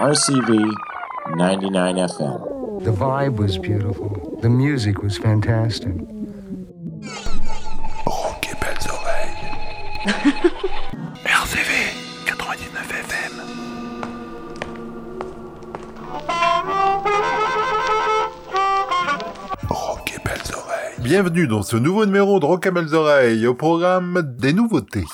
RCV 99 FM. The vibe was beautiful. The music was fantastic. Rock et belles oreilles. RCV 99 FM. Rock et belles oreilles. Bienvenue dans ce nouveau numéro de Rock et belles oreilles au programme des nouveautés.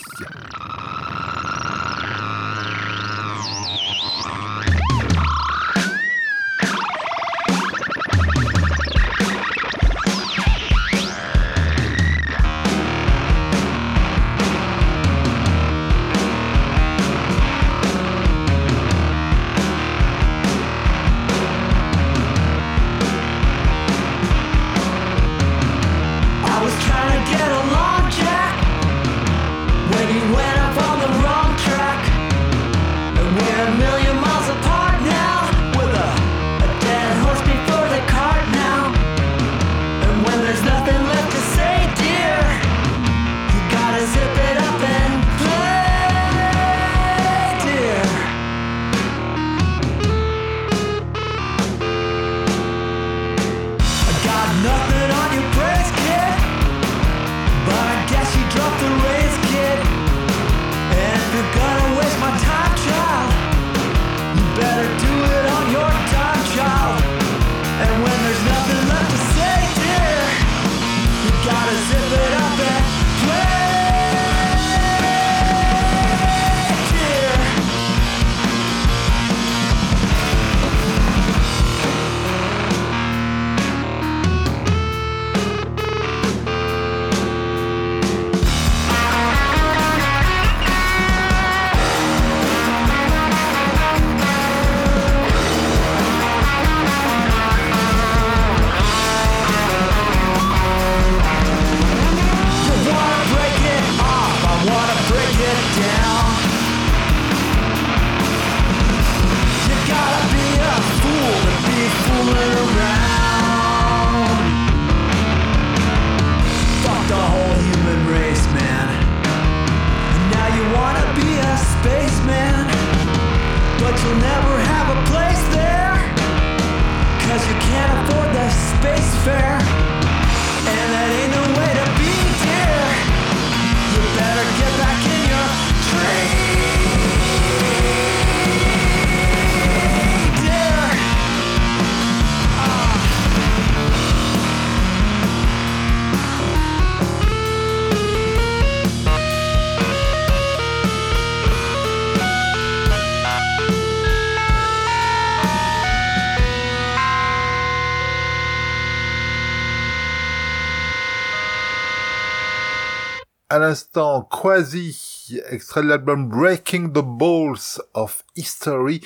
L'instant, Quasi, extrait de l'album Breaking the Balls of History.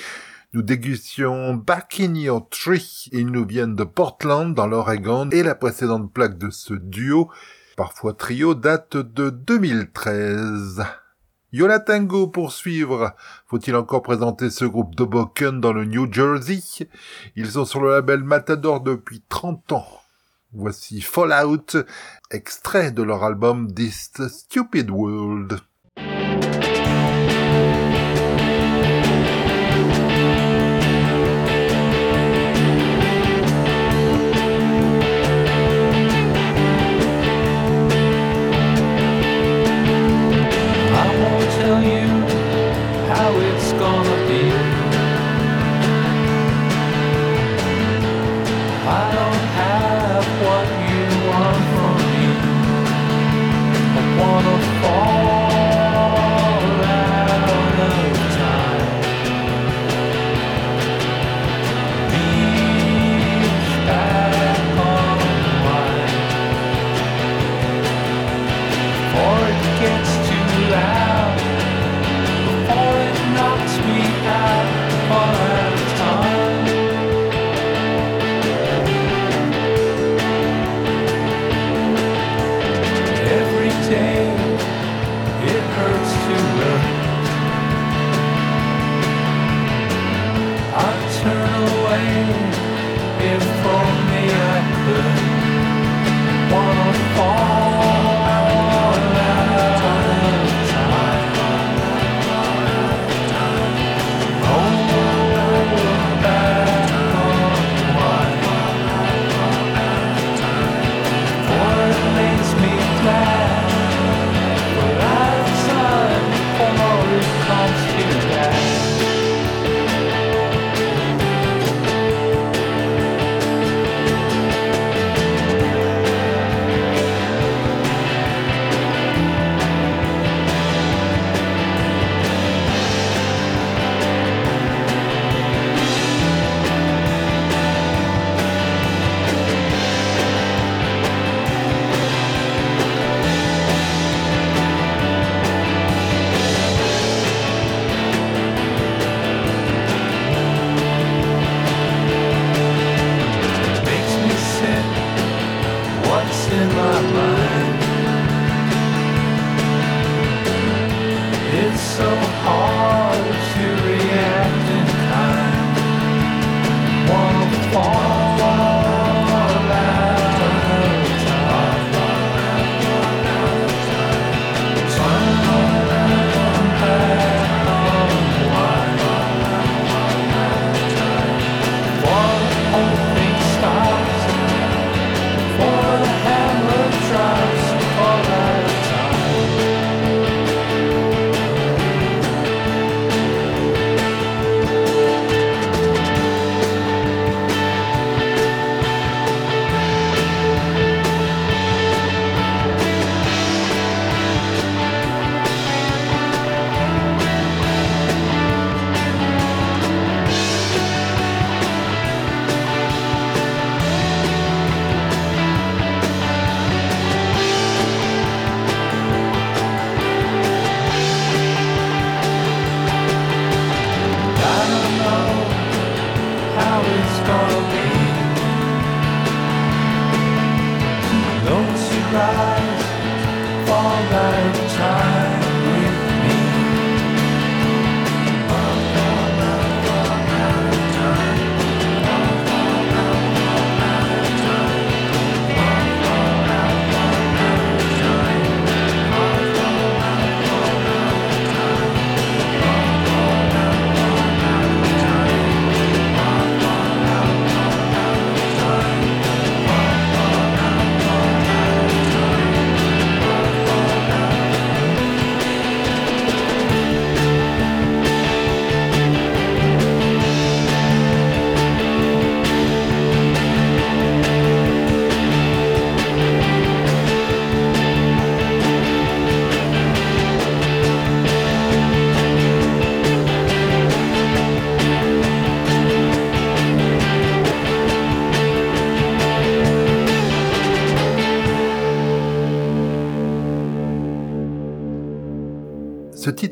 Nous dégustions Back in Your Tree. Ils nous viennent de Portland, dans l'Oregon, et la précédente plaque de ce duo, parfois trio, date de 2013. Yola Tango pour suivre. Faut-il encore présenter ce groupe de Boken dans le New Jersey? Ils sont sur le label Matador depuis 30 ans. Voici Fallout, extrait de leur album This Stupid World.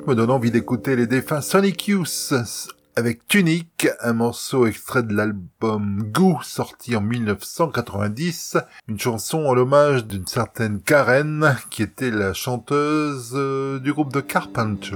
me donne envie d'écouter les défunts Sonic Youth avec Tunic, un morceau extrait de l'album Goo sorti en 1990, une chanson en l'hommage d'une certaine Karen qui était la chanteuse euh, du groupe de Carpenters.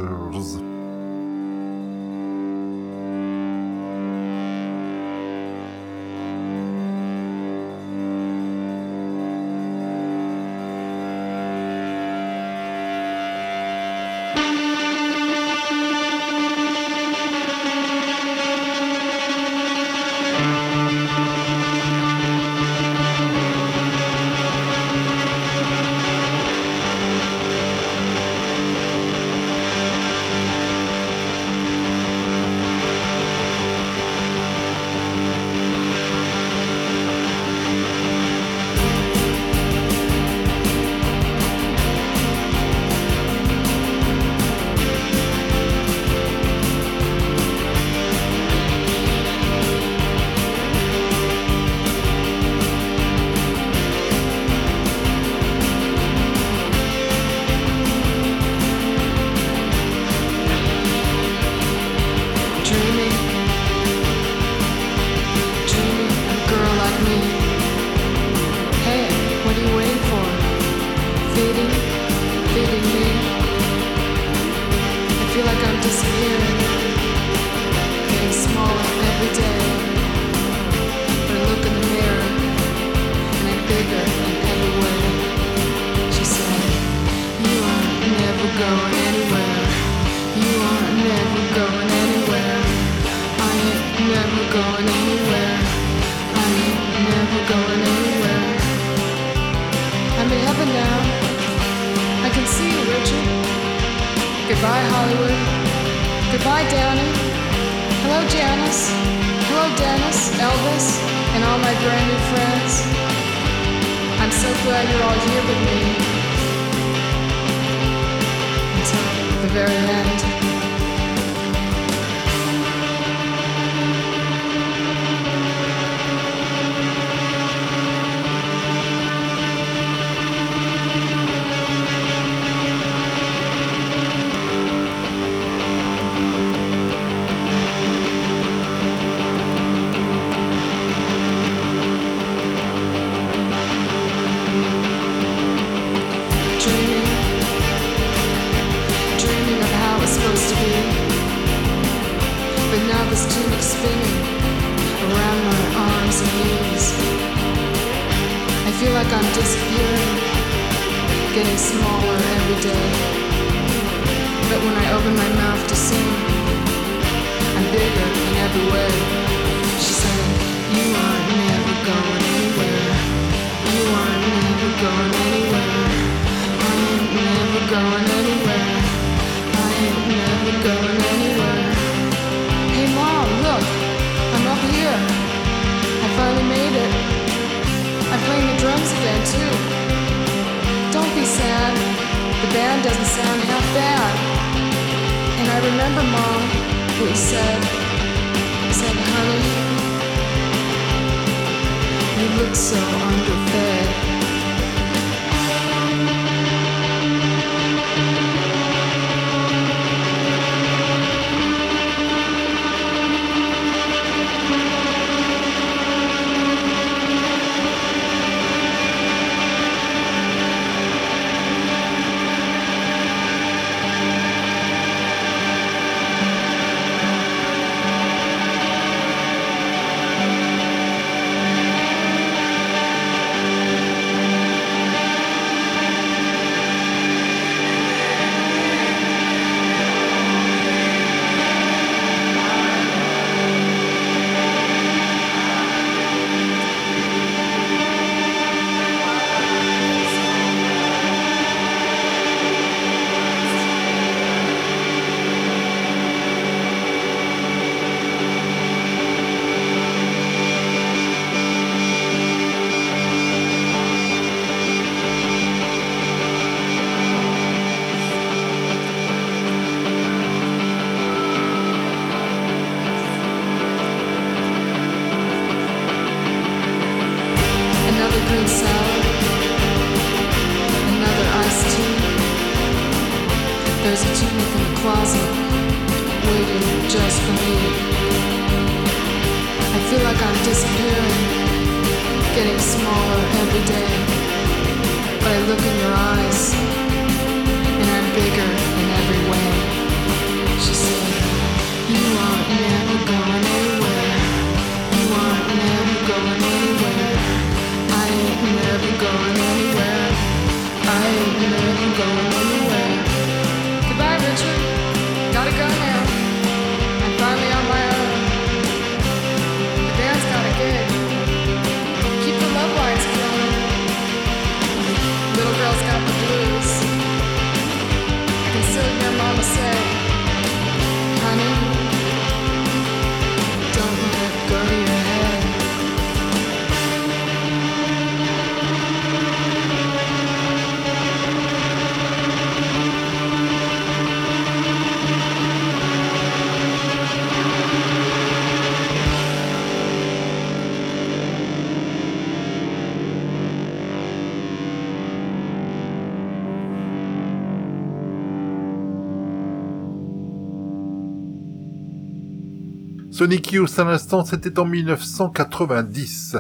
Sonic Youth à l'instant, c'était en 1990.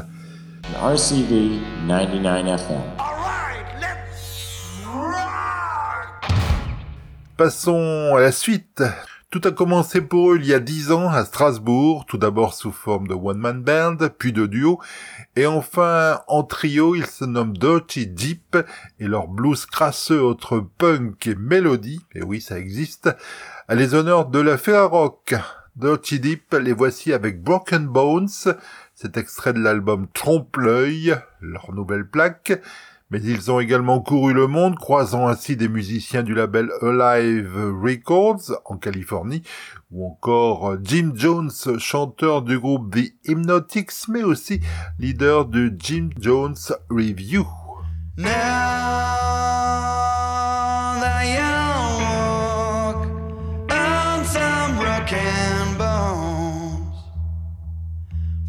RCV 99 FM. Passons à la suite. Tout a commencé pour eux il y a dix ans à Strasbourg, tout d'abord sous forme de one-man band, puis de duo, et enfin en trio, ils se nomment Dirty Deep, et leur blues crasseux entre punk et mélodie, et oui ça existe, à les honneurs de la Ferrarock. Dirty Deep, les voici avec Broken Bones, cet extrait de l'album Trompe-l'œil, leur nouvelle plaque, mais ils ont également couru le monde, croisant ainsi des musiciens du label Alive Records en Californie, ou encore Jim Jones, chanteur du groupe The Hypnotics, mais aussi leader de Jim Jones Review.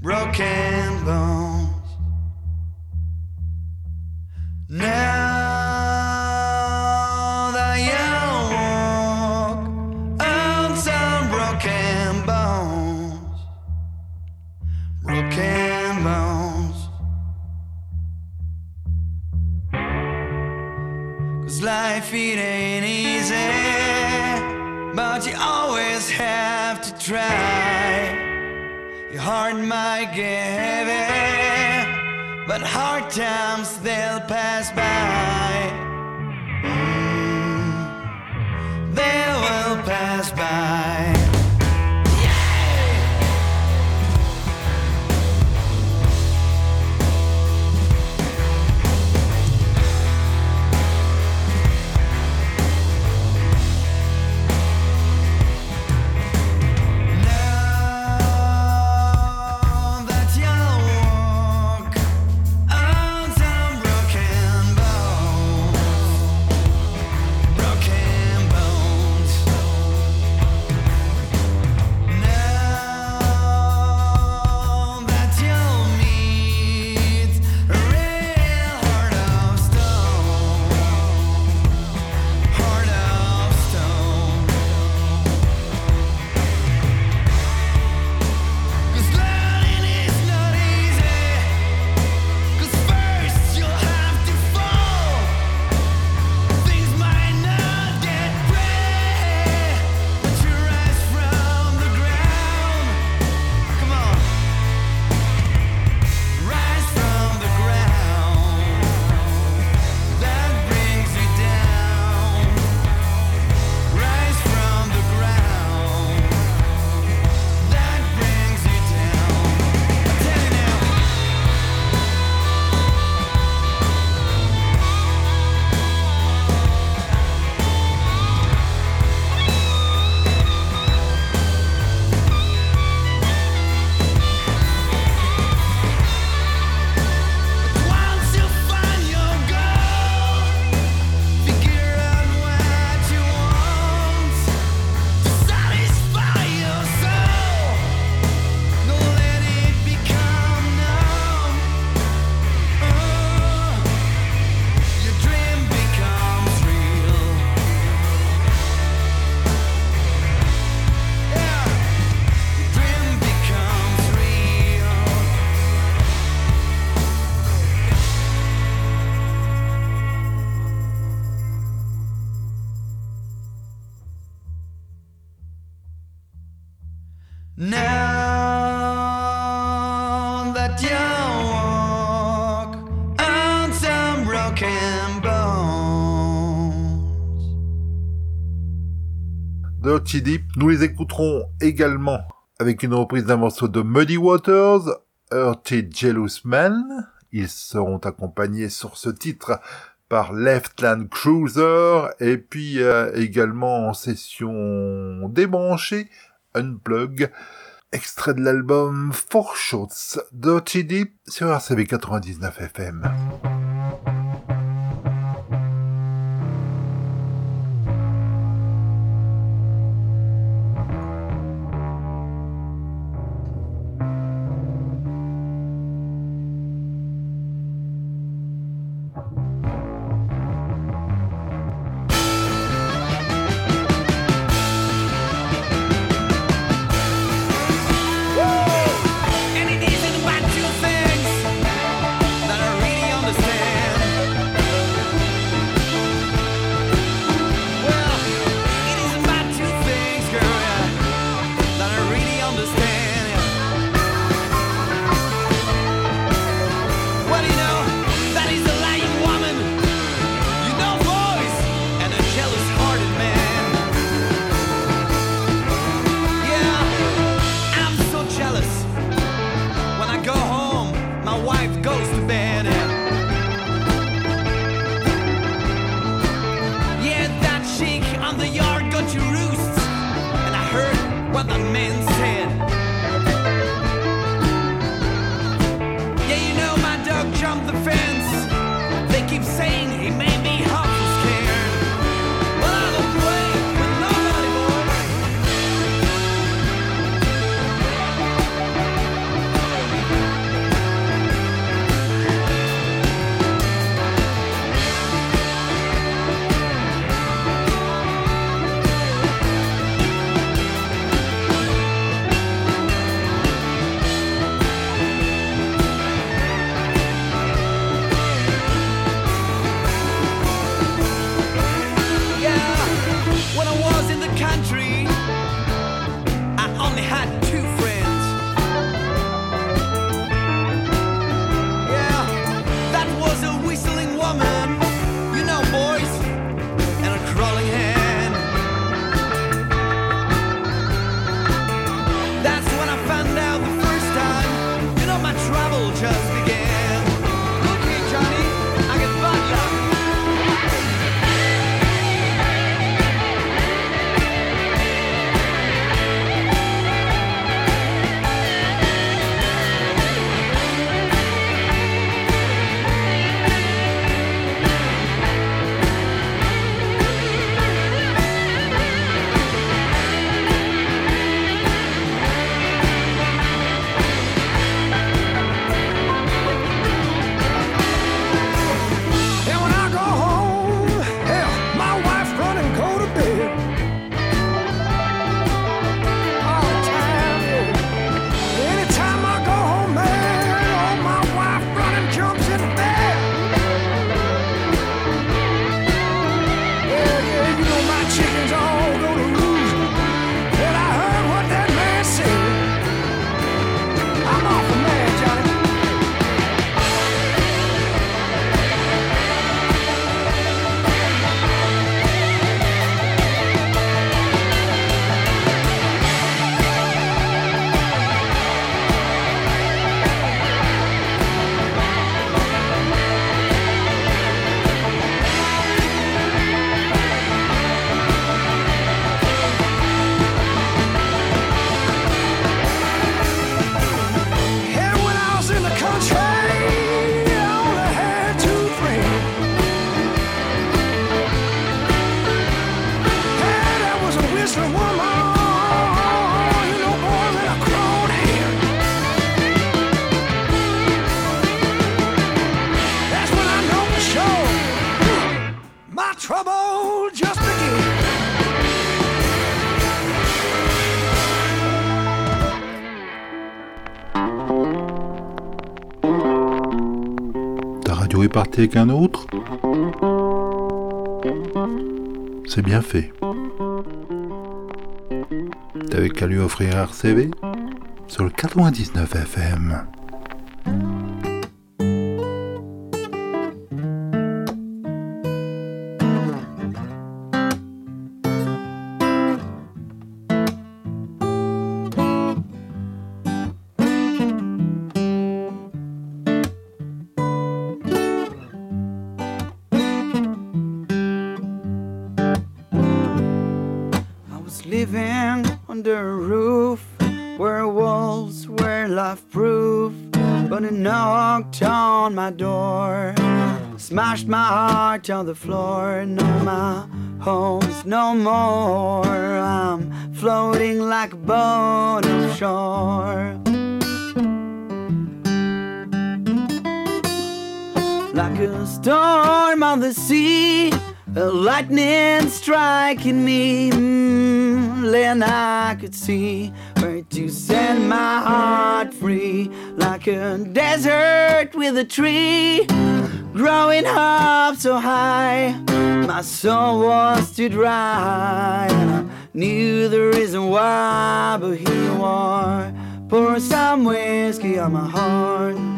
Broken bones. Now that you walk on some broken bones, broken bones. Cause life it ain't easy, but you always have to try. Your heart might get heavy, but hard times they'll pass by. Mm, they will pass by. Nous les écouterons également avec une reprise d'un morceau de Muddy Waters, Hearty Jealous Man. Ils seront accompagnés sur ce titre par Left Leftland Cruiser et puis euh, également en session débranchée, Unplug, extrait de l'album Four Shots Dirty Deep sur RCV 99 FM. qu'un autre, c'est bien fait. T'avais qu'à lui offrir un CV sur le 99 FM. On the floor. No, my home's no more. I'm floating like a boat offshore. like a storm on the sea, a lightning striking me. Mm, then I could see to set my heart free, like a desert with a tree growing up so high. My soul was too dry, and I knew the reason why, but here you are. Pour some whiskey on my heart.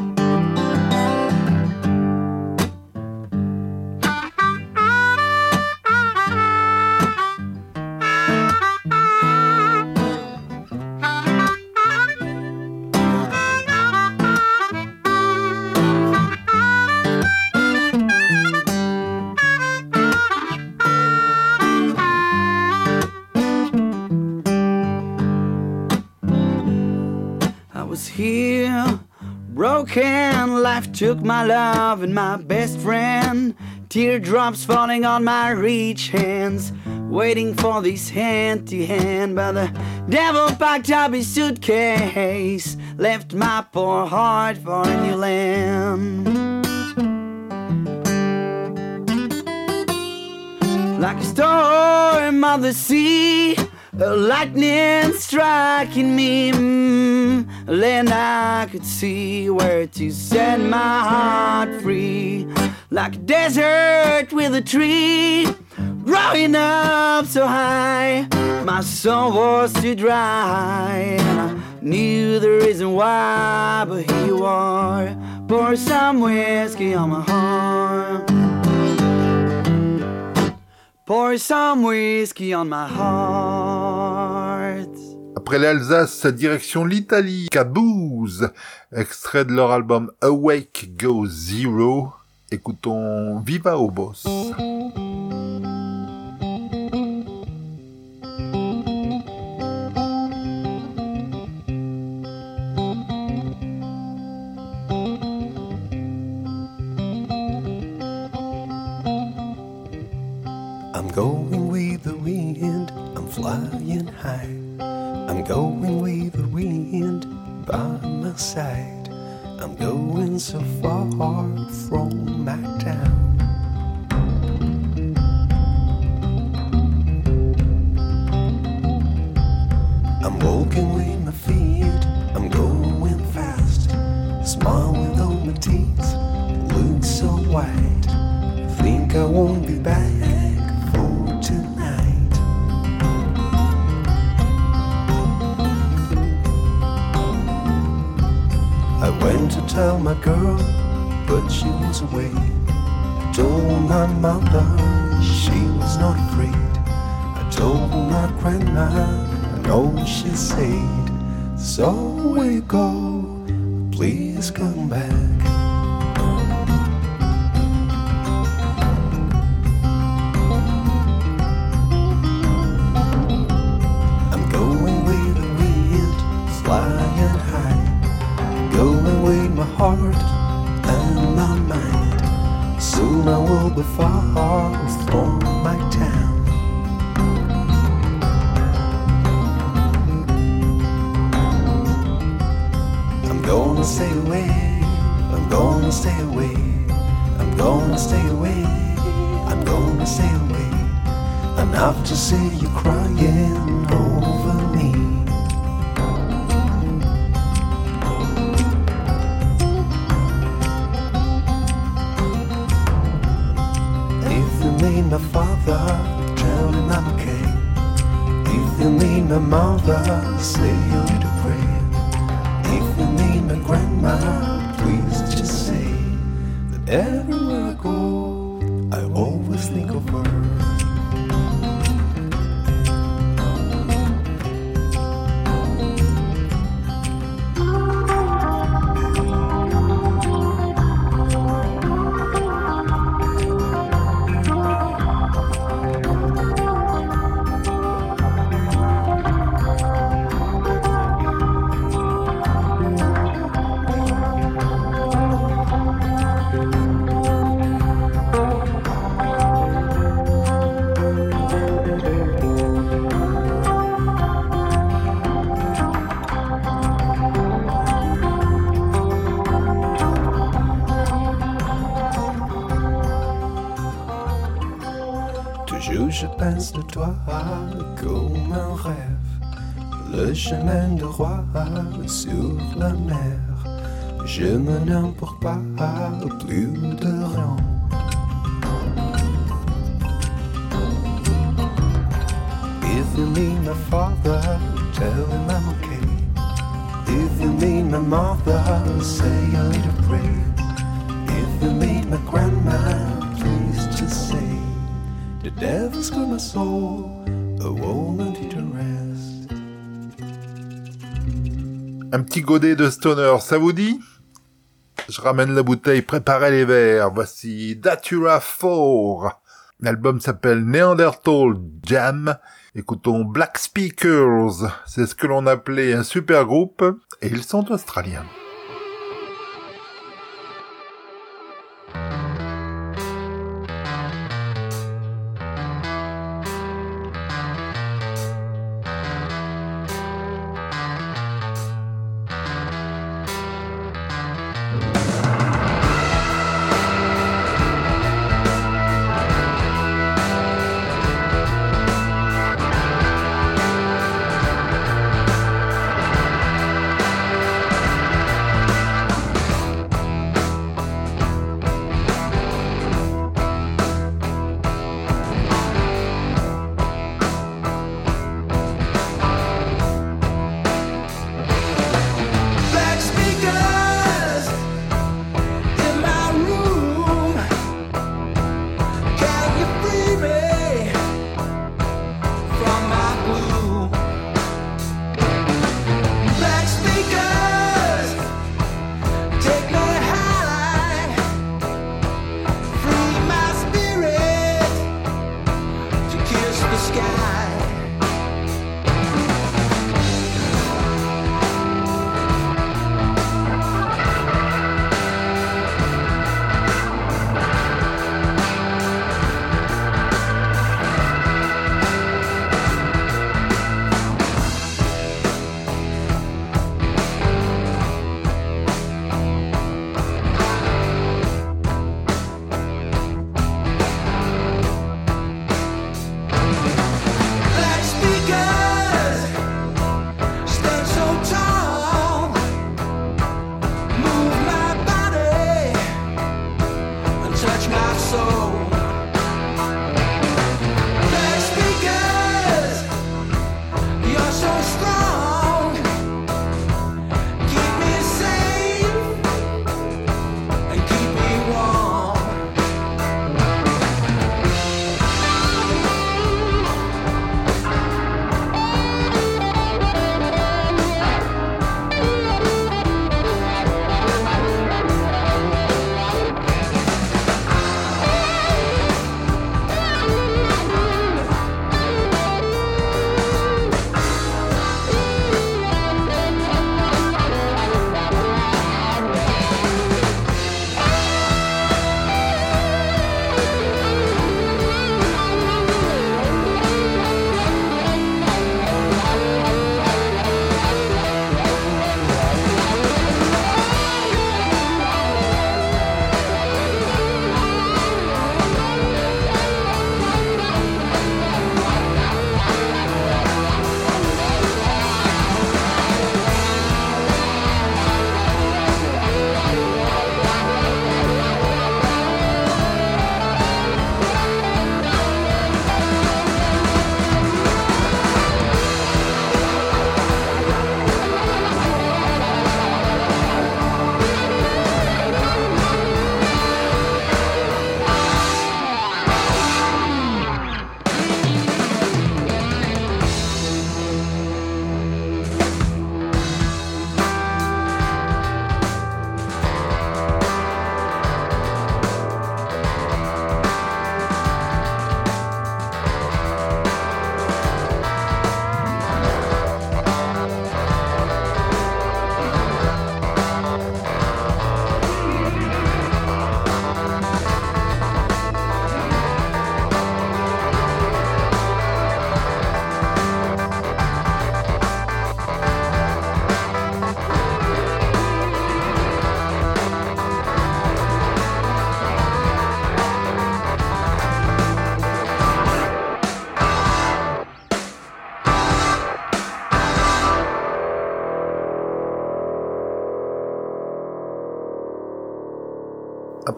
Here, broken. Life took my love and my best friend. Teardrops falling on my rich hands, waiting for this hand to hand. But the devil packed up his suitcase, left my poor heart for a new land. like a storm on the sea, lightning striking me. Mm, then I could see where to set my heart free, like a desert with a tree growing up so high. My soul was too dry, and I knew the reason why. But here you are, pour some whiskey on my heart. Pour some whiskey on my heart. Après l'Alsace, direction l'Italie, Caboose, extrait de leur album Awake Go Zero. Écoutons Viva au boss. Side. I'm going so far from my town. I'm walking with my feet, I'm going fast. Smile with all my teeth, look so white. Think I won't be back I went to tell my girl, but she was away. I told my mother, she was not afraid. I told my grandma, and all she said, so we go, please come back. You crying over me. If you need my father, tell him I'm okay. If you need my mother, say a little prayer. If you need my grandma, please just say that everywhere I go, Chemin de roi sur la mer. Je me n'importe pas plus de rien. If you mean my father, tell him I'm okay. If you mean my mother, say a little prayer. If you mean my grandma, please just say the devil's got my soul, Un petit godet de stoner, ça vous dit? Je ramène la bouteille, préparez les verres. Voici Datura 4. L'album s'appelle Neanderthal Jam. Écoutons Black Speakers. C'est ce que l'on appelait un super groupe. Et ils sont australiens.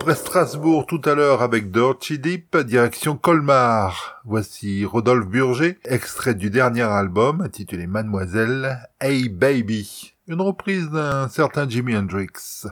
après Strasbourg tout à l'heure avec Dirty Deep, direction Colmar. Voici Rodolphe Burger, extrait du dernier album intitulé Mademoiselle Hey Baby, une reprise d'un certain Jimi Hendrix.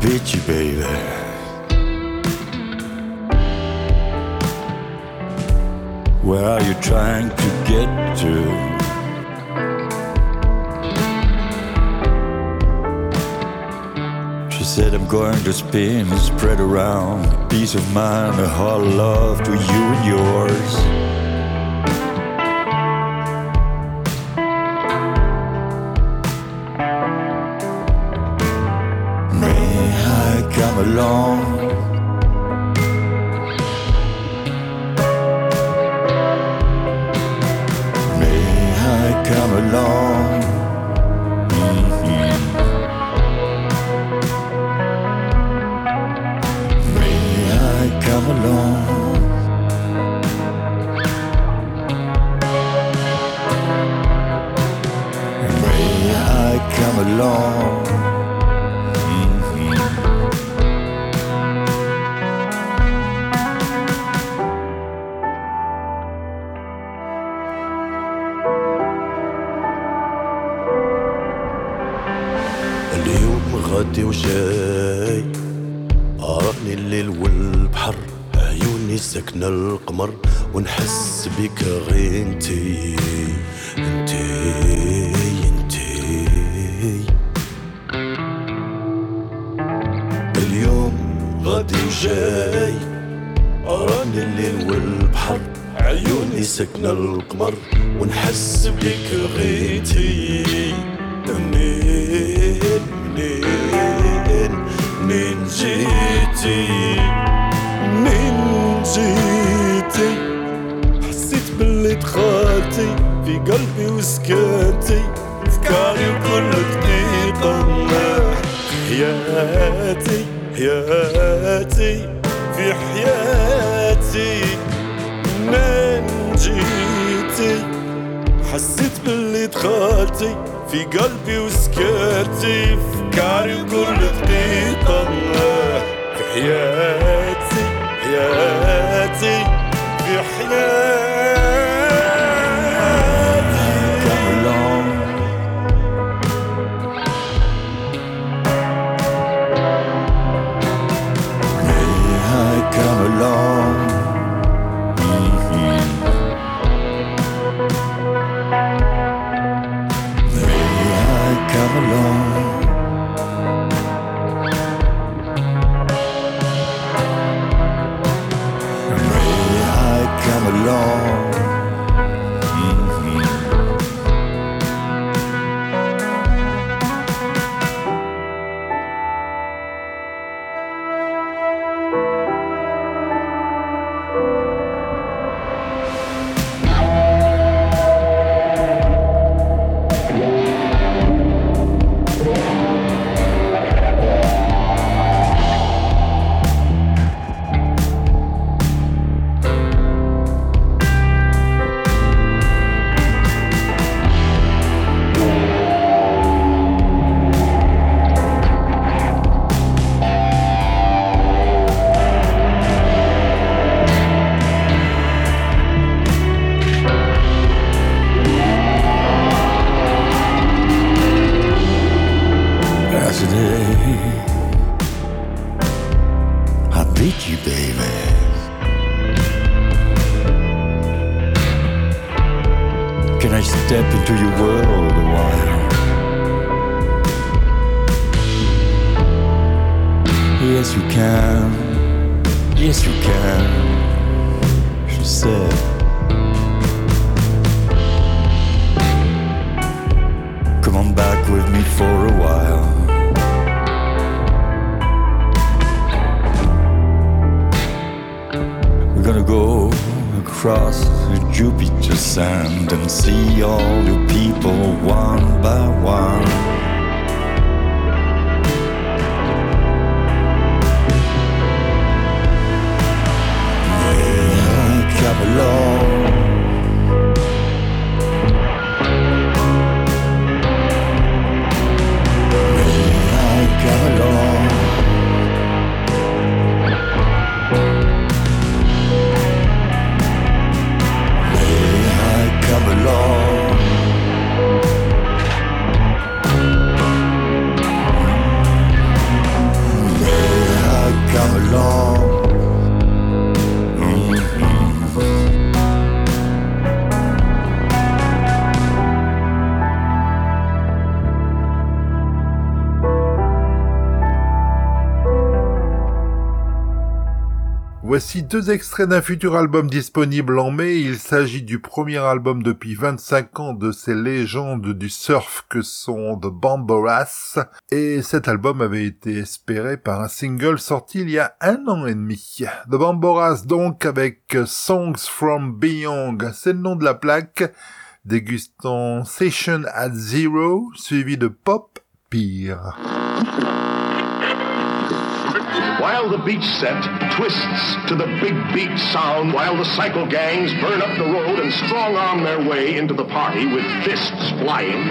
beat you, baby. Where are you trying to get to? She said, I'm going to spin and spread around. Peace of mind, a whole love to you and yours. along. Voici deux extraits d'un futur album disponible en mai. Il s'agit du premier album depuis 25 ans de ces légendes du surf que sont The Bamboras. Et cet album avait été espéré par un single sorti il y a un an et demi. The Bamboras donc avec Songs from Beyond, c'est le nom de la plaque. Dégustant Session at Zero, suivi de Pop Pire. While the beach set twists to the big beat sound, while the cycle gangs burn up the road and strong arm their way into the party with fists flying,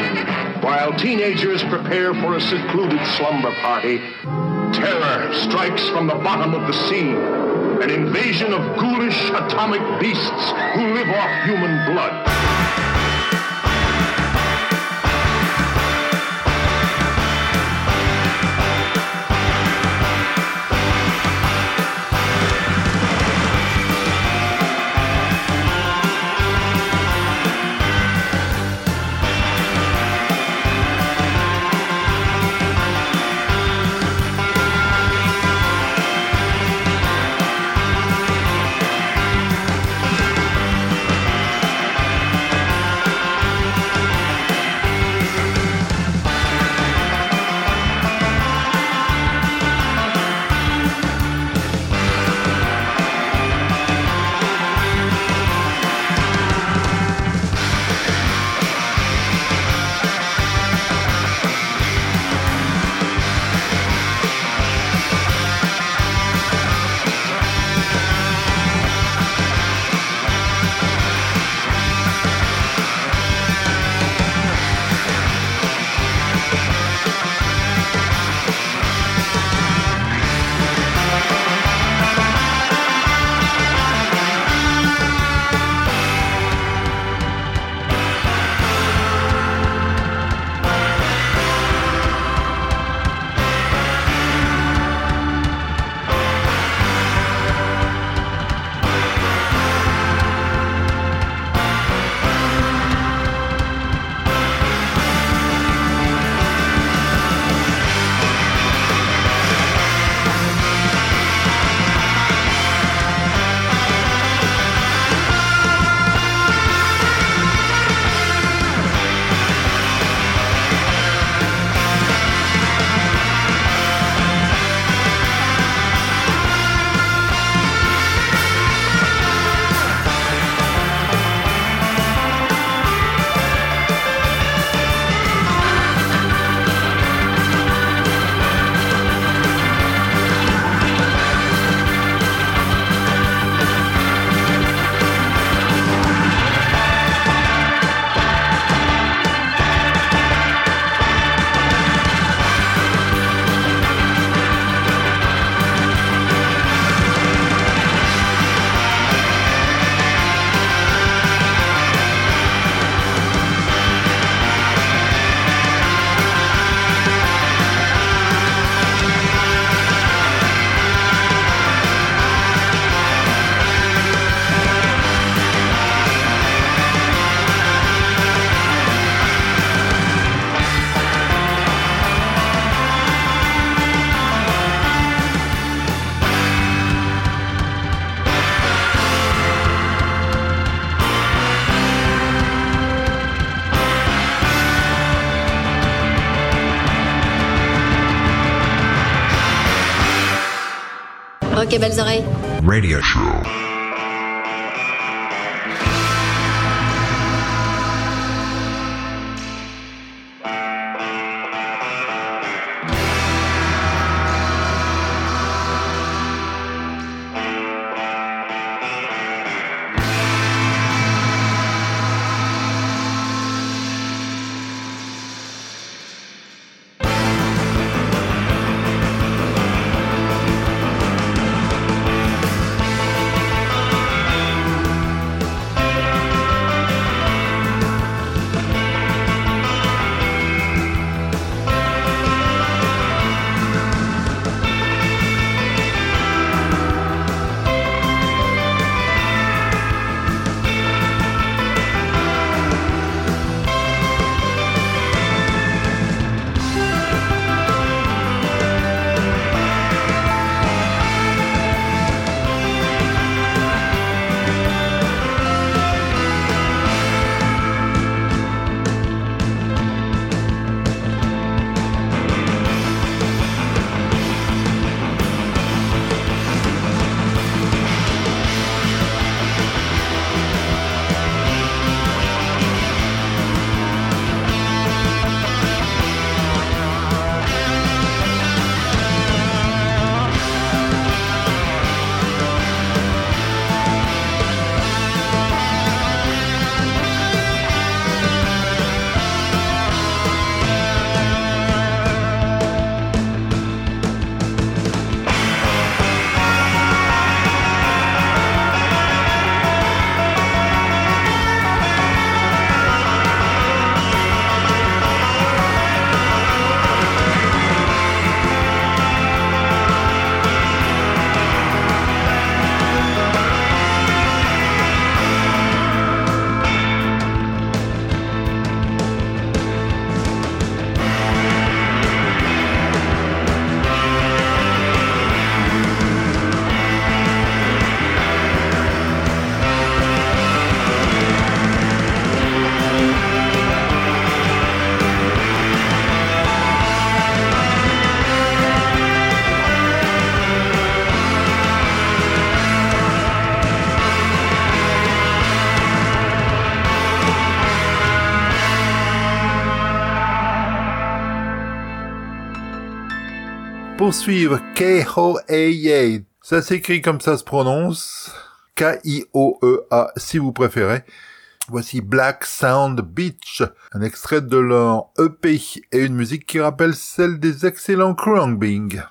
while teenagers prepare for a secluded slumber party, terror strikes from the bottom of the sea. An invasion of ghoulish atomic beasts who live off human blood. Belles oreilles. Radio Show. Poursuivre K-O-A-Y. Ça s'écrit comme ça se prononce. K-I-O-E-A si vous préférez. Voici Black Sound Beach, un extrait de leur EP et une musique qui rappelle celle des excellents Krungbing.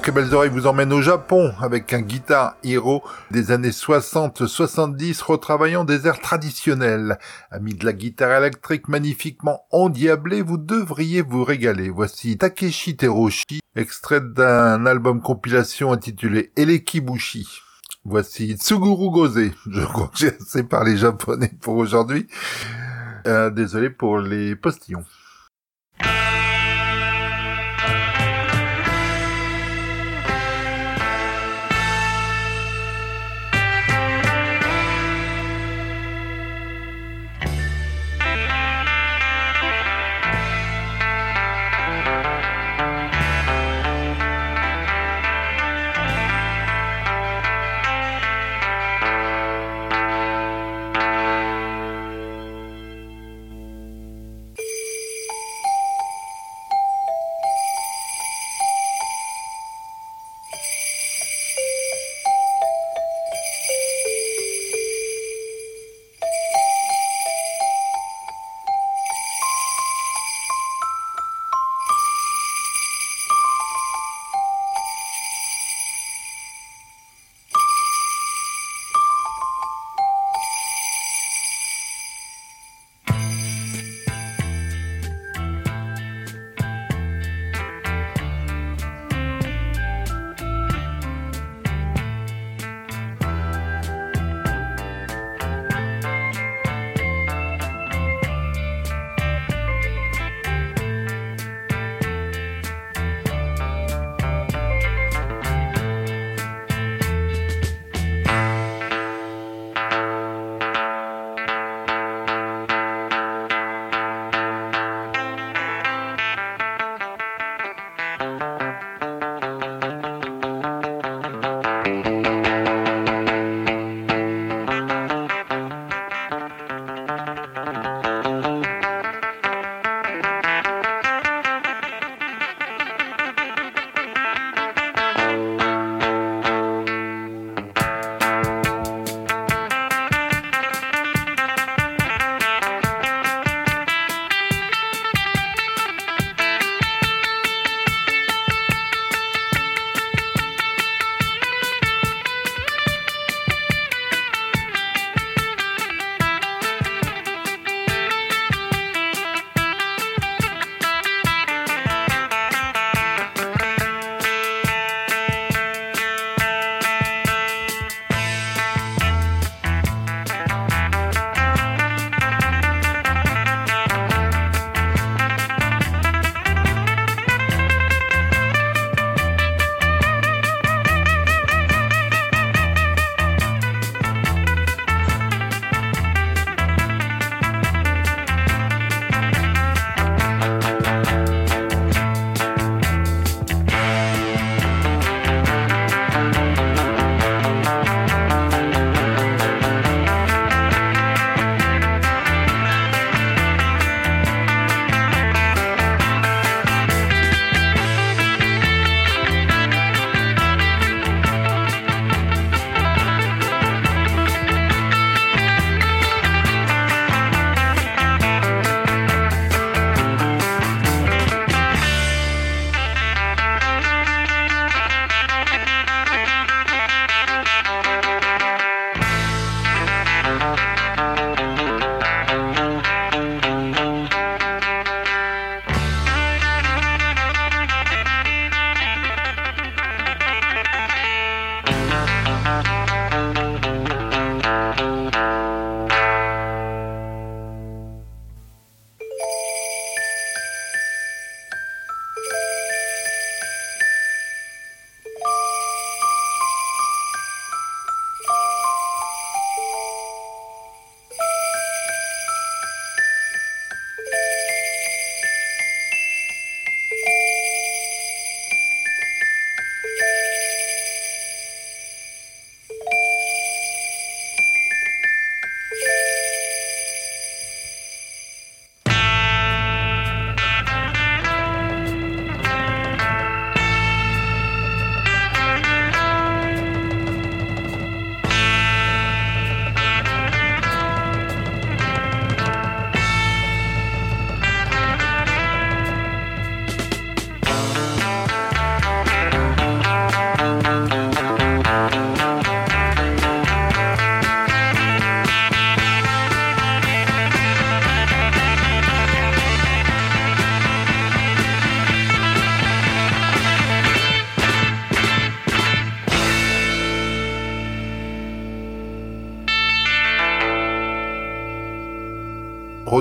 Ok Belles Oreilles vous emmène au Japon avec un guitare hero des années 60-70 retravaillant des airs traditionnels. Amis de la guitare électrique magnifiquement endiablée, vous devriez vous régaler. Voici Takeshi Teroshi, extrait d'un album compilation intitulé Elekibushi. Voici Tsuguru Goze. Je crois que j'ai assez parlé japonais pour aujourd'hui. Euh, désolé pour les postillons.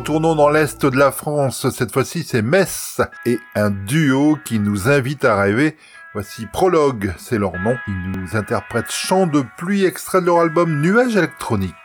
Retournons dans l'Est de la France, cette fois-ci c'est Metz et un duo qui nous invite à rêver. Voici Prologue, c'est leur nom. Ils nous interprètent Chant de pluie extrait de leur album Nuages électroniques.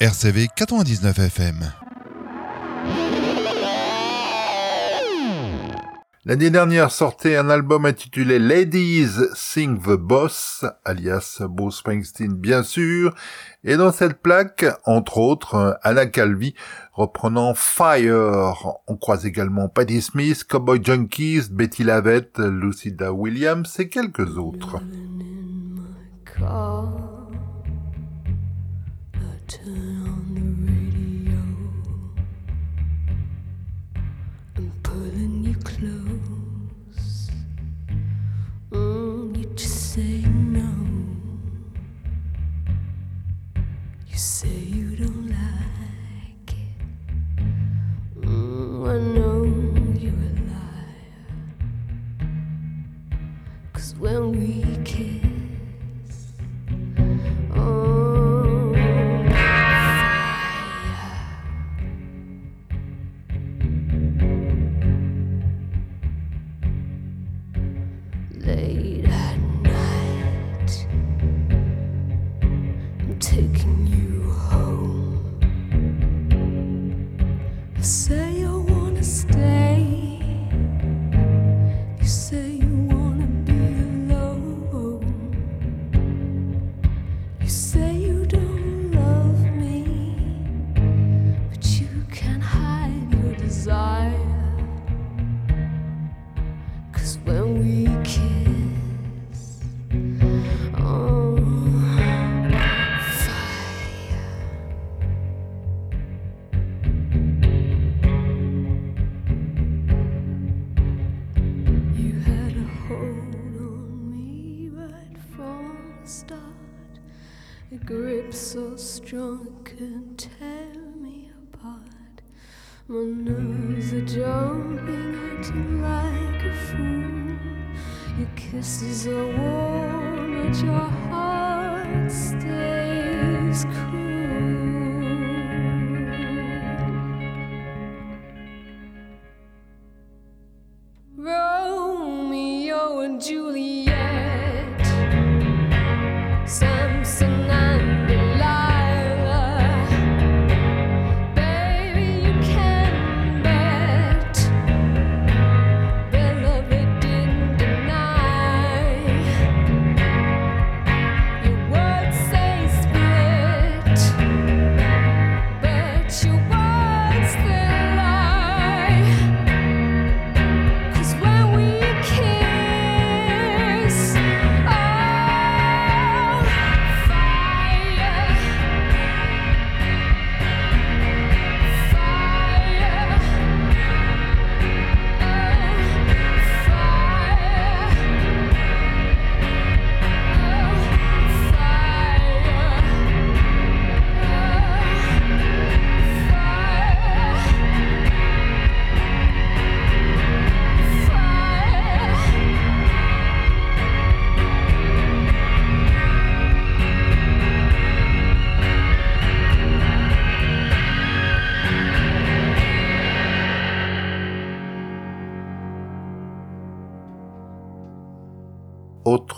RCV 99 FM. L'année dernière sortait un album intitulé Ladies Sing the Boss, alias Bruce Springsteen bien sûr, et dans cette plaque, entre autres, Anna Calvi reprenant Fire. On croise également Patti Smith, Cowboy Junkies, Betty Lavette, Lucida Williams et quelques autres. When we kiss. Oh, My nerves are jumping you like a fool. Your kisses are warm, but your heart stays cool.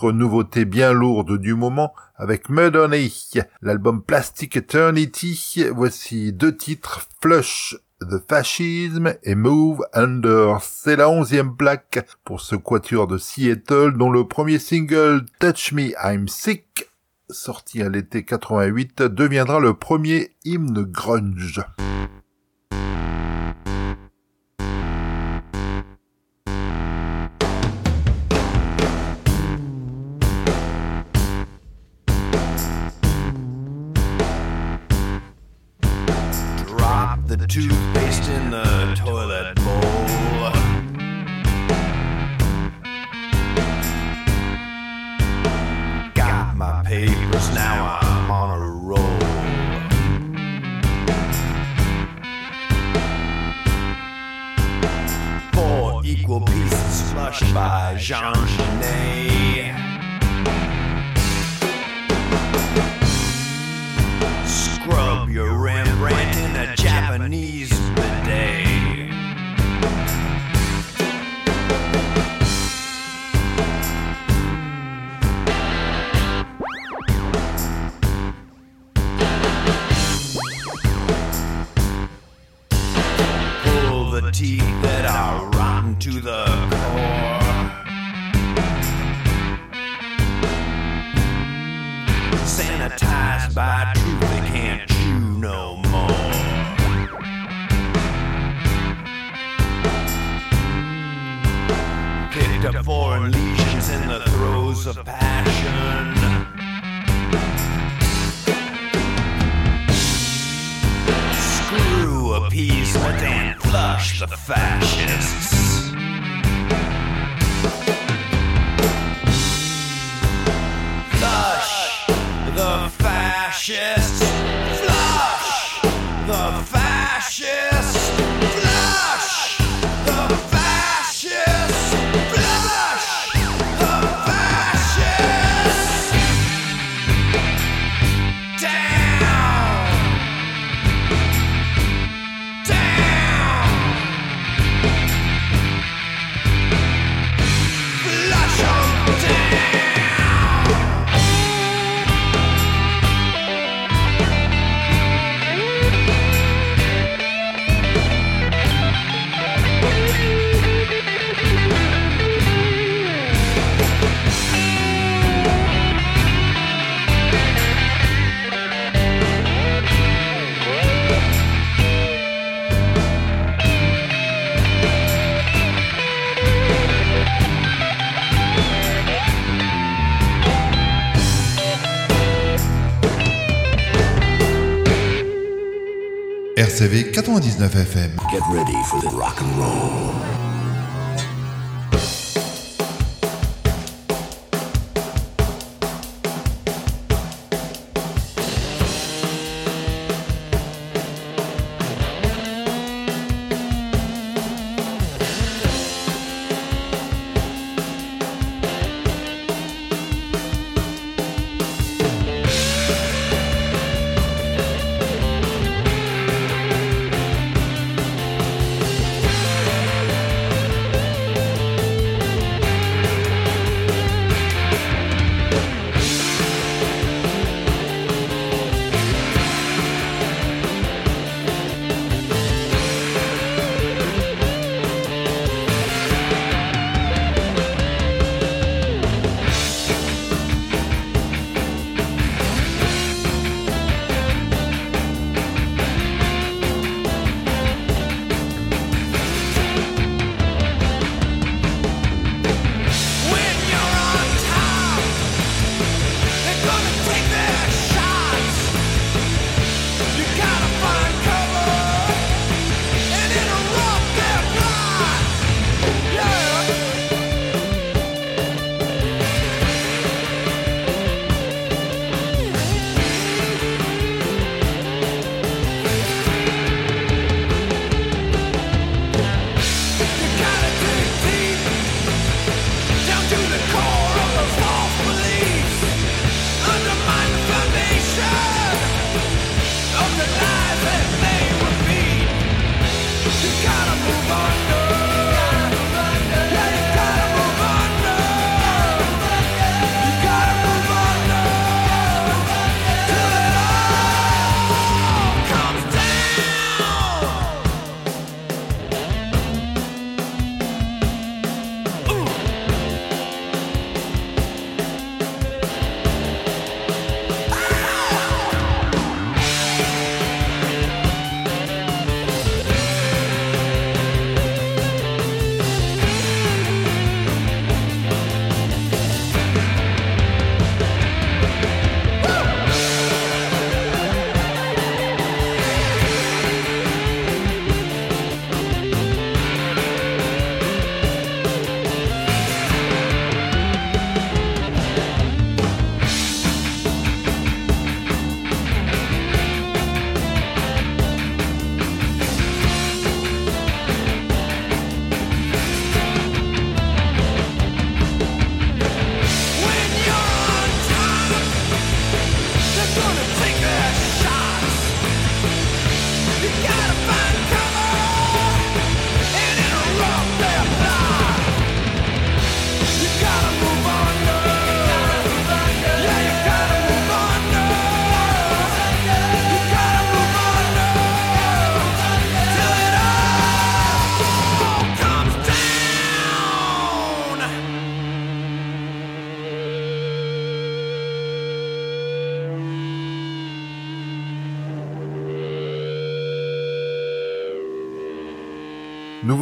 Autre nouveauté bien lourde du moment avec Mudhoney, l'album Plastic Eternity. Voici deux titres, Flush the Fascism et Move Under. C'est la onzième plaque pour ce quatuor de Seattle dont le premier single Touch Me I'm Sick sorti à l'été 88 deviendra le premier hymne grunge. John. Up foreign lesions in the throes of passion. Screw appeasement and flush the fascists. Flush the fascists. Flush the fascists. RCV 99 FM. Get ready for the rock and roll.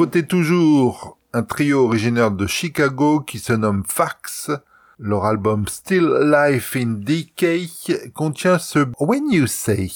Nouveauté toujours, un trio originaire de Chicago qui se nomme Fax. Leur album Still Life in Decay contient ce When You Say.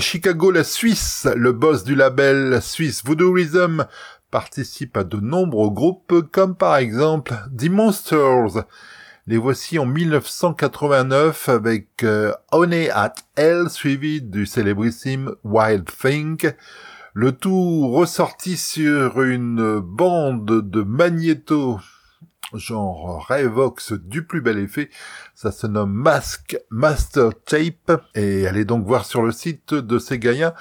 Chicago, la Suisse, le boss du label suisse Voodoo Rhythm participe à de nombreux groupes comme par exemple The Monsters. Les voici en 1989 avec euh, Honey at Hell suivi du célébrissime Wild Thing. Le tout ressorti sur une bande de magnéto genre Revox du plus bel effet. Ça se nomme Mask Master Tape et allez donc voir sur le site de Segaya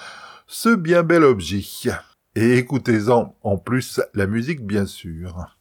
ce bien bel objet. Et écoutez-en en plus la musique bien sûr.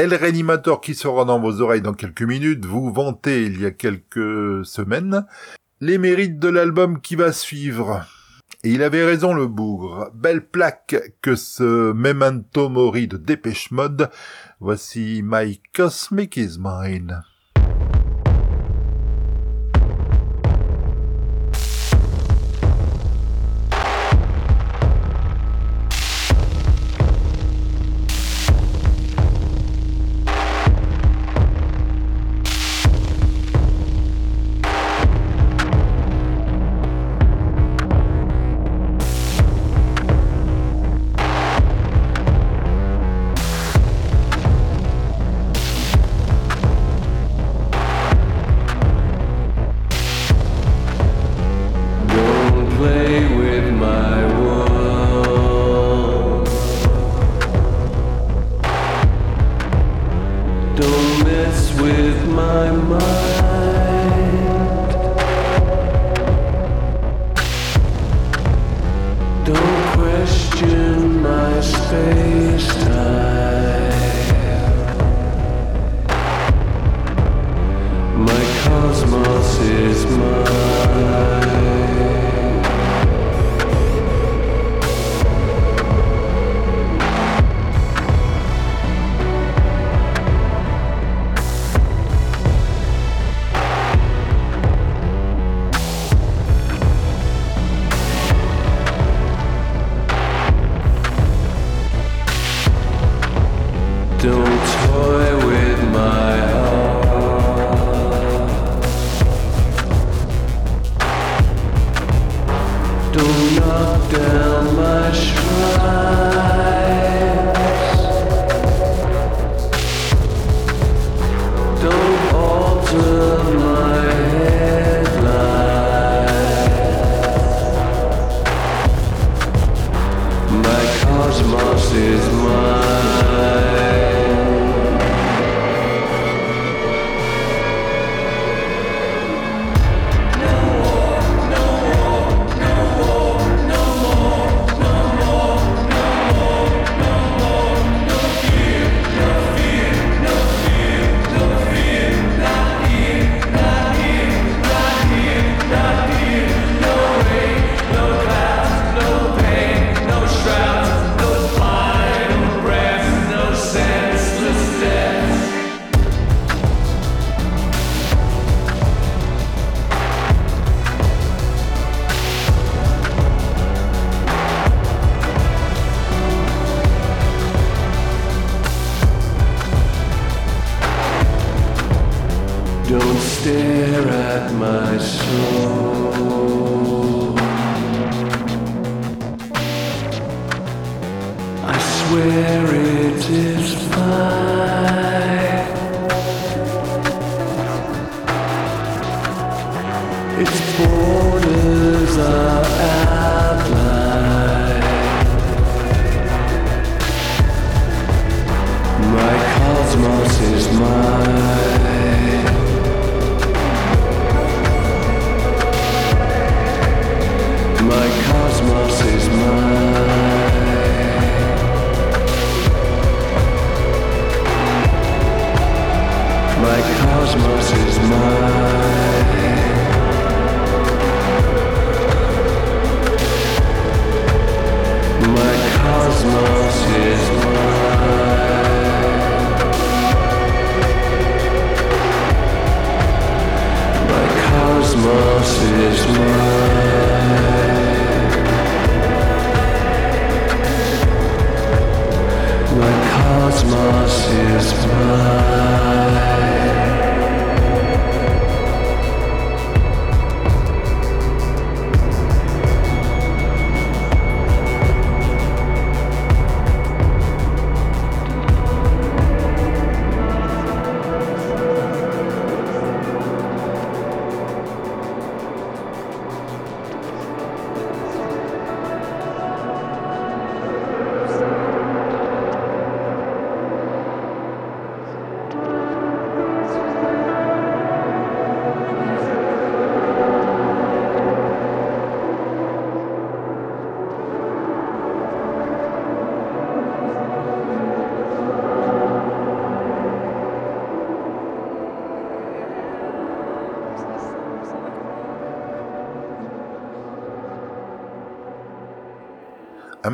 El Réanimator qui sera dans vos oreilles dans quelques minutes, vous vantez il y a quelques semaines les mérites de l'album qui va suivre. Et il avait raison le bougre. Belle plaque que ce Memento Mori de Dépêche Mode. Voici My Cosmic is Mine.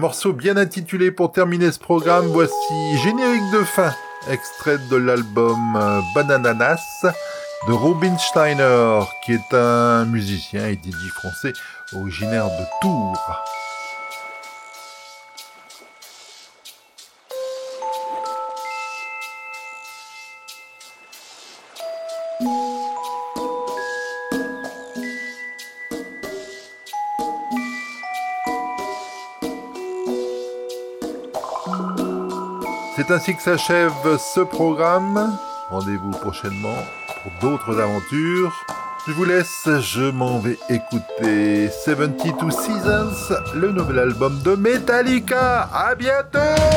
Morceau bien intitulé pour terminer ce programme, voici Générique de fin, extrait de l'album euh, Banananas de Robin Steiner, qui est un musicien et DJ français originaire de Tours. C'est ainsi que s'achève ce programme. Rendez-vous prochainement pour d'autres aventures. Je vous laisse, je m'en vais écouter 72 Seasons, le nouvel album de Metallica. À bientôt!